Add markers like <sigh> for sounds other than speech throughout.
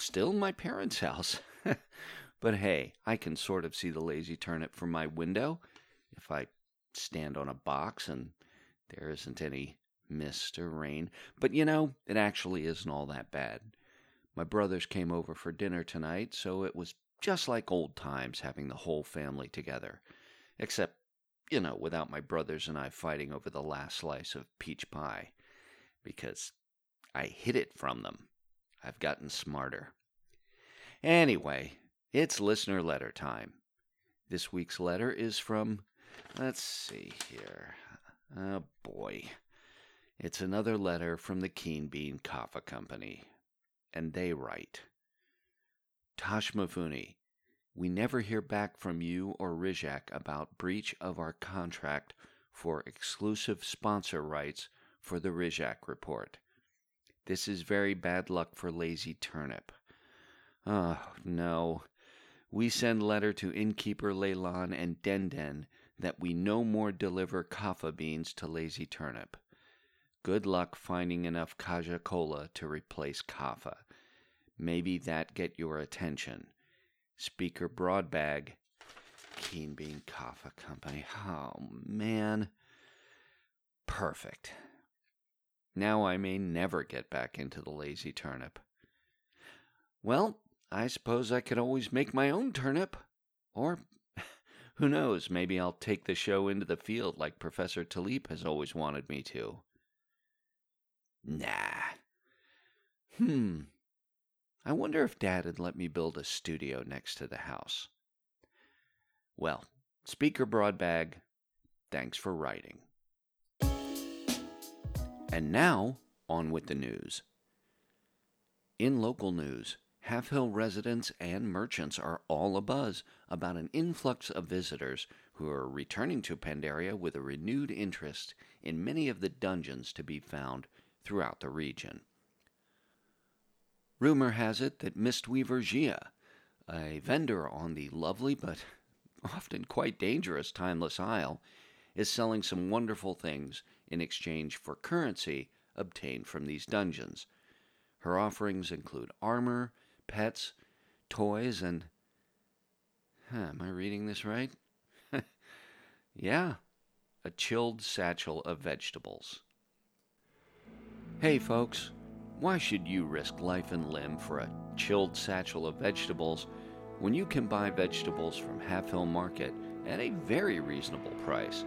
still my parents' house. <laughs> but hey, I can sort of see the lazy turnip from my window if I stand on a box and there isn't any mist or rain. But you know, it actually isn't all that bad. My brothers came over for dinner tonight, so it was just like old times having the whole family together. Except, you know, without my brothers and I fighting over the last slice of peach pie. Because I hid it from them. I've gotten smarter. Anyway, it's listener letter time. This week's letter is from, let's see here. Oh boy. It's another letter from the Keenbean Kaffa Company. And they write Toshmifune, we never hear back from you or Rizak about breach of our contract for exclusive sponsor rights for the Rizak report. This is very bad luck for Lazy Turnip. Oh, no. We send letter to innkeeper Leylan and Denden that we no more deliver kaffa beans to Lazy Turnip. Good luck finding enough kaja cola to replace kaffa. Maybe that get your attention. Speaker Broadbag, Keenbean Kaffa Company. Oh, man. Perfect. Now I may never get back into the lazy turnip. Well, I suppose I could always make my own turnip. Or, <laughs> who knows, maybe I'll take the show into the field like Professor Taliep has always wanted me to. Nah. Hmm. I wonder if Dad had let me build a studio next to the house. Well, Speaker Broadbag, thanks for writing. And now, on with the news. In local news, Halfhill residents and merchants are all abuzz about an influx of visitors who are returning to Pandaria with a renewed interest in many of the dungeons to be found throughout the region. Rumor has it that Mistweaver Xia, a vendor on the lovely but <laughs> often quite dangerous Timeless Isle, is selling some wonderful things in exchange for currency obtained from these dungeons. Her offerings include armor, pets, toys, and. Huh, am I reading this right? <laughs> yeah, a chilled satchel of vegetables. Hey, folks, why should you risk life and limb for a chilled satchel of vegetables when you can buy vegetables from Halfhill Market at a very reasonable price?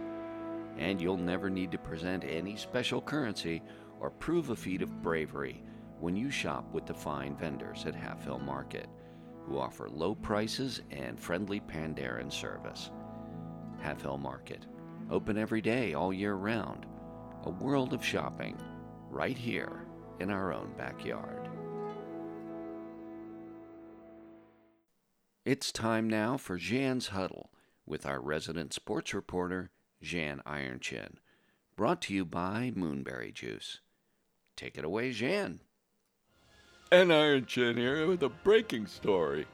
And you'll never need to present any special currency or prove a feat of bravery when you shop with the fine vendors at Halfhill Market, who offer low prices and friendly Pandaren service. Halfhill Market, open every day all year round. A world of shopping right here in our own backyard. It's time now for Zhan's Huddle with our resident sports reporter, Zhan Ironchin. Brought to you by Moonberry Juice. Take it away, Zhan. And Ironchin here with a breaking story.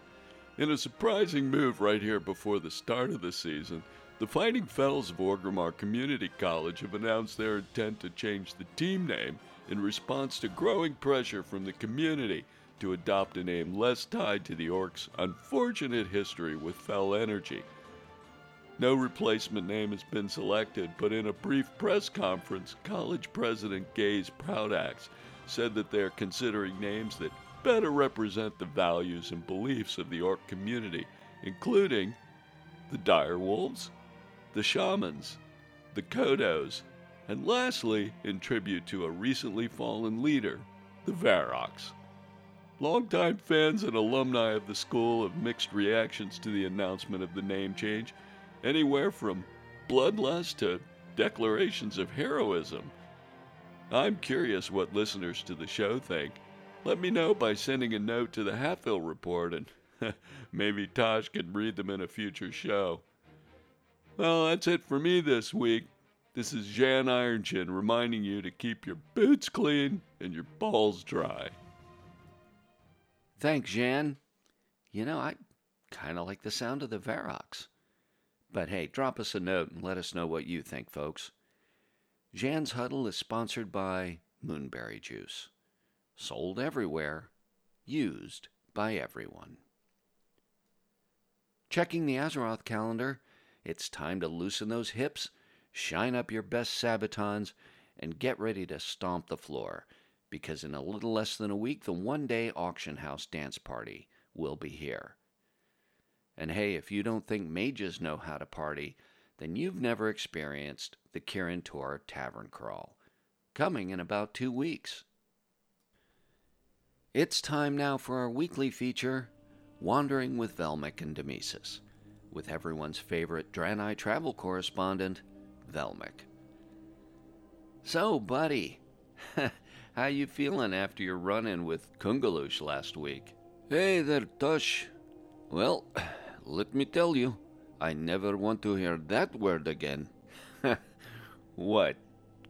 In a surprising move right here before the start of the season, the Fighting Fels of Orgrimmar Community College have announced their intent to change the team name in response to growing pressure from the community to adopt a name less tied to the Orcs' unfortunate history with Fel Energy. No replacement name has been selected, but in a brief press conference, college president Gaze Proudax said that they're considering names that better represent the values and beliefs of the orc community, including the Direwolves, the Shamans, the Kodos, and lastly, in tribute to a recently fallen leader, the Varoks. Longtime fans and alumni of the school have mixed reactions to the announcement of the name change anywhere from bloodlust to declarations of heroism. I'm curious what listeners to the show think. let me know by sending a note to the Halfhill Report, and <laughs> maybe Tosh can read them in a future show. Well, that's it for me this week. This is Zhan Ironchin reminding you to keep your boots clean and your balls dry. Thanks, Zhan. You know, I kind of like the sound of the Varoks. But hey, drop us a note and let us know what you think, folks. Zhan's Huddle is sponsored by Moonberry Juice. Sold everywhere, used by everyone. Checking the Azeroth calendar, it's time to loosen those hips, shine up your best Sabatons, and get ready to stomp the floor, because in a little less than a week, the one day auction house dance party will be here. And hey, if you don't think mages know how to party, then you've never experienced the Kirin Tor Tavern Crawl, coming in about two weeks. It's time now for our weekly feature, Wandering with Velmic and Demesis, with everyone's favorite Draenei travel correspondent, Velmic. So, buddy, <laughs> how you feeling after your run-in with Kungaloosh last week? Hey there, Tosh. Well, let me tell you, I never want to hear that word again. <laughs> what,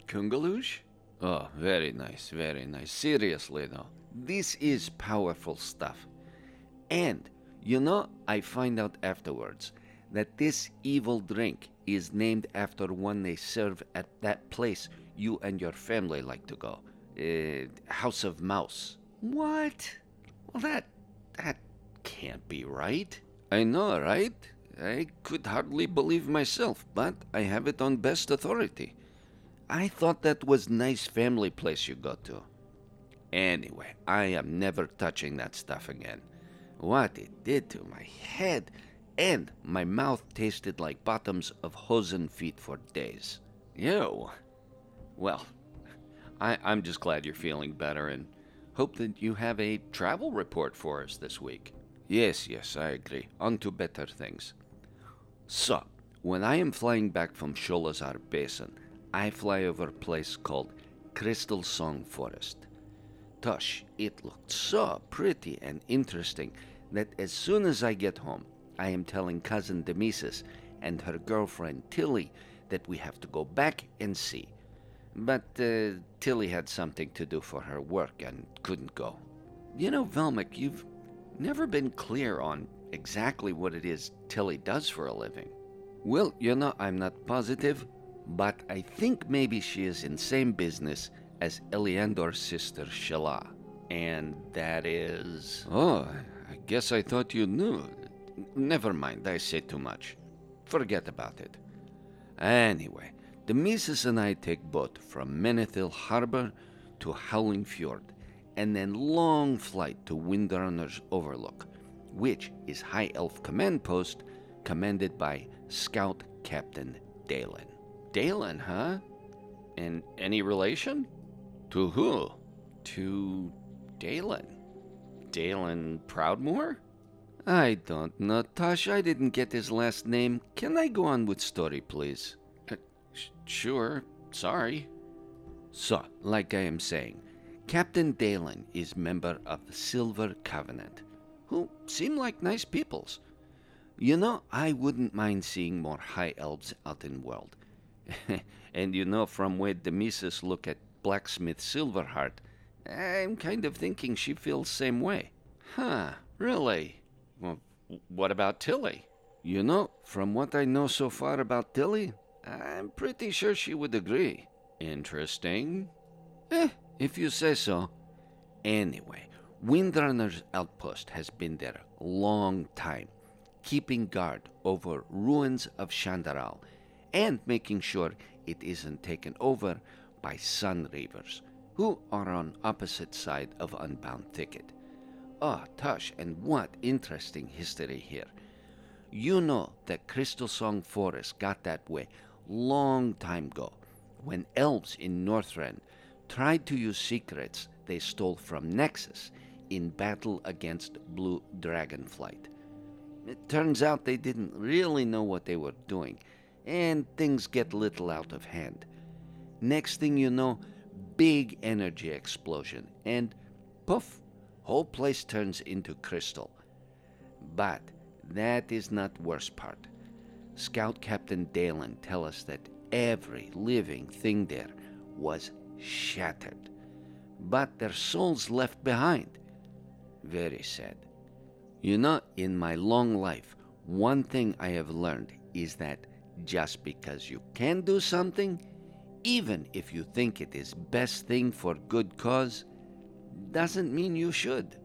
Kungaloosh? Oh, very nice, very nice. Seriously, though, this is powerful stuff. And, you know, I find out afterwards that this evil drink is named after one they serve at that place you and your family like to go. Uh, House of Mouse. What? Well, that. that can't be right. I know, right? I could hardly believe myself, but I have it on best authority. I thought that was nice family place you go to. Anyway, I am never touching that stuff again. What it did to my head, and my mouth tasted like bottoms of hozen feet for days. Ew. Well, I, I'm just glad you're feeling better and hope that you have a travel report for us this week. Yes, yes, I agree. On to better things. So, when I am flying back from Sholazar Basin, I fly over a place called Crystalsong Forest. Tush, it looked so pretty and interesting that as soon as I get home, I am telling cousin Demesis and her girlfriend Tilly that we have to go back and see. But uh, Tilly had something to do for her work and couldn't go. You know, Velmic, you've never been clear on exactly what it is Tilly does for a living. Well, you know, I'm not positive, but I think maybe she is in same business as Eliandor's sister Shala. And that is. Oh, I guess I thought you knew. Never mind, I say too much. Forget about it. Anyway, the Mises and I take boat from Menethil Harbor to Howling Fjord, and then long flight to Windrunner's Overlook, which is High Elf Command Post commanded by Scout Captain Daelin. Daelin, huh? And any relation? To who? To Daelin. Daelin Proudmoore? I don't know, Tosh. I didn't get his last name. Can I go on with story, please? Uh, sh- sure. Sorry. So, like I am saying, Captain Daelin is member of the Silver Covenant, who seem like nice peoples. You know, I wouldn't mind seeing more high elves out in world. <laughs> and you know, from where Demesis look at blacksmith Silverheart, I'm kind of thinking she feels same way. Huh, really? Well, what about Tilly? You know, from what I know so far about Tilly, I'm pretty sure she would agree. Interesting. Eh, if you say so. Anyway, Windrunner's outpost has been there a long time, keeping guard over ruins of Shandaral and making sure it isn't taken over by Sunreavers, who are on opposite side of Unbound Thicket. Ah, oh, Tush, and what interesting history here. You know that Crystalsong Forest got that way long time ago, when elves in Northrend tried to use secrets they stole from Nexus in battle against Blue Dragonflight. It turns out they didn't really know what they were doing, and things get little out of hand. Next thing you know, big energy explosion, and poof, whole place turns into crystal. But that is not worst part. Scout Captain Daelin tell us that every living thing there was shattered, but their souls left behind. Very sad. You know, in my long life, one thing I have learned is that just because you can do something, even if you think it is best thing for good cause, doesn't mean you should.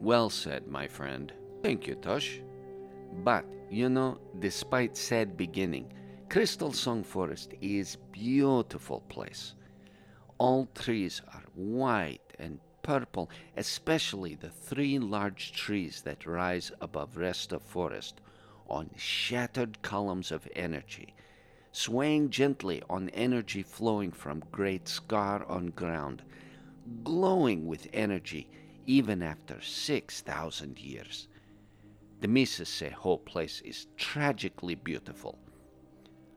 Well said, my friend. Thank you, Tosh. But, you know, despite sad beginning, Crystalsong Forest is beautiful place. All trees are white and purple, especially the three large trees that rise above rest of forest on shattered columns of energy, swaying gently on energy flowing from great scar on ground, glowing with energy even after 6,000 years. The Mises say whole place is tragically beautiful.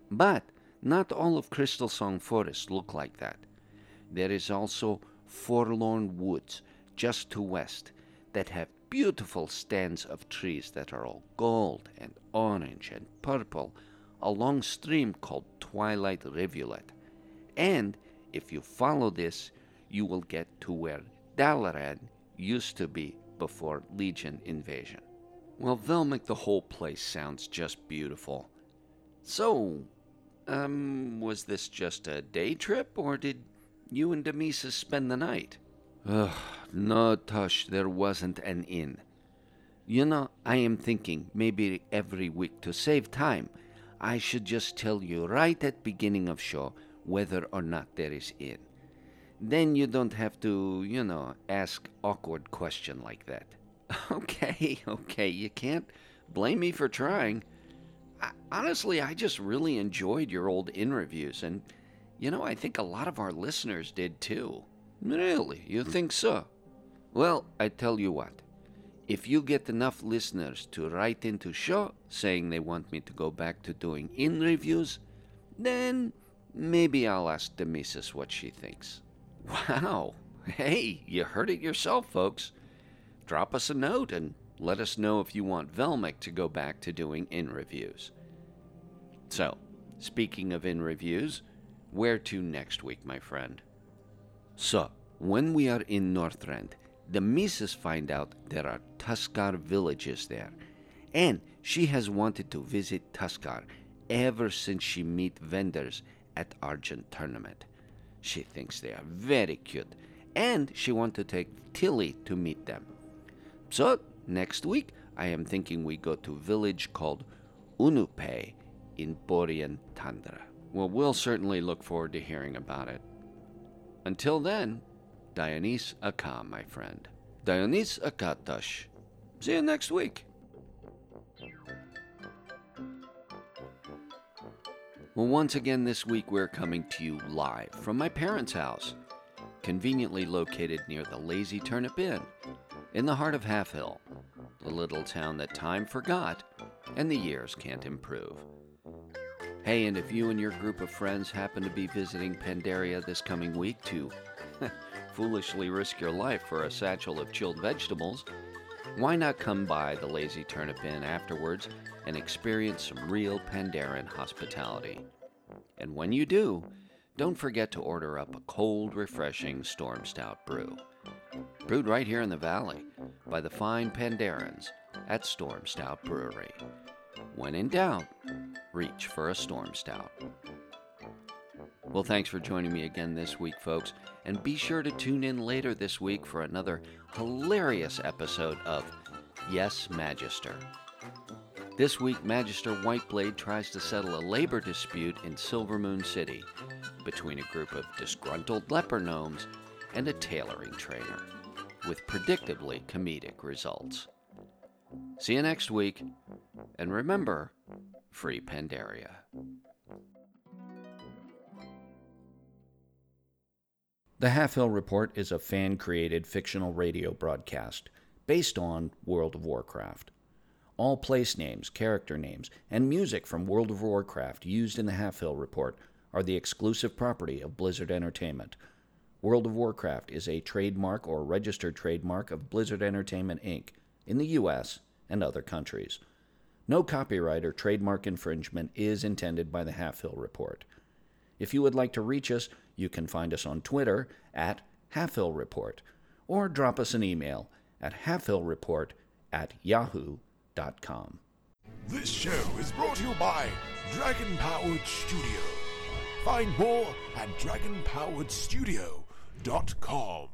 But not all of Crystalsong Forest look like that. There is also Forlorn Woods just to west that have beautiful stands of trees that are all gold and orange and purple, a long stream called Twilight Rivulet. And if you follow this, you will get to where Dalaran used to be before Legion invasion. Well, Velmic, the whole place sounds just beautiful. So, um, was this just a day trip, or did you and Demesis spend the night? Ugh, no, Tosh, there wasn't an inn. You know, I am thinking maybe every week to save time, I should just tell you right at beginning of show whether or not there is inn. Then you don't have to, you know, ask awkward question like that. <laughs> Okay, okay, you can't blame me for trying. I, honestly, I just really enjoyed your old inn reviews, and you know, I think a lot of our listeners did too. Really? You think so? Well, I tell you what. If you get enough listeners to write into show saying they want me to go back to doing in reviews, then maybe I'll ask the missus what she thinks. Wow. Hey, you heard it yourself, folks drop us a note and let us know if you want Velmic to go back to doing in reviews. So, speaking of in reviews, where to next week, my friend? So, when we are in Northrend, the missus find out there are Tuskarr villages there, and she has wanted to visit Tuskarr ever since she meet vendors at Argent tournament. She thinks they are very cute, and she want to take Tilly to meet them. So, next week, I am thinking we go to village called Unupe in Borean Tundra. Well, we'll certainly look forward to hearing about it. Until then, Dionys Akam, my friend. Dionys Akatosh. See you next week. Well, once again this week we're coming to you live from my parents' house, conveniently located near the Lazy Turnip Inn in the heart of Halfhill, the little town that time forgot and the years can't improve. Hey, and if you and your group of friends happen to be visiting Pandaria this coming week to <laughs> foolishly risk your life for a satchel of chilled vegetables, why not come by the Lazy Turnip Inn afterwards and experience some real Pandaren hospitality? And when you do, don't forget to order up a cold, refreshing Stormstout brew brewed right here in the valley by the fine Pandarans at Stormstout Brewery. When in doubt, reach for a Stormstout. Well, thanks for joining me again this week, folks, and be sure to tune in later this week for another hilarious episode of Yes, Magister. This week, Magister Whiteblade tries to settle a labor dispute in Silvermoon City between a group of disgruntled leper gnomes and a tailoring trainer with predictably comedic results. See you next week, and remember free Pandaria. The Halfhill Report is a fan created fictional radio broadcast based on World of Warcraft. All place names, character names, and music from World of Warcraft used in the Halfhill Report are the exclusive property of Blizzard Entertainment World of Warcraft is a trademark or registered trademark of Blizzard Entertainment Inc. in the U.S. and other countries. No copyright or trademark infringement is intended by the Halfhill Report. If you would like to reach us, you can find us on Twitter at Halfhill Report or drop us an email at halfhillreport at yahoo.com. This show is brought to you by Dragon Powered Studio. Find more at dragonpoweredstudio.com.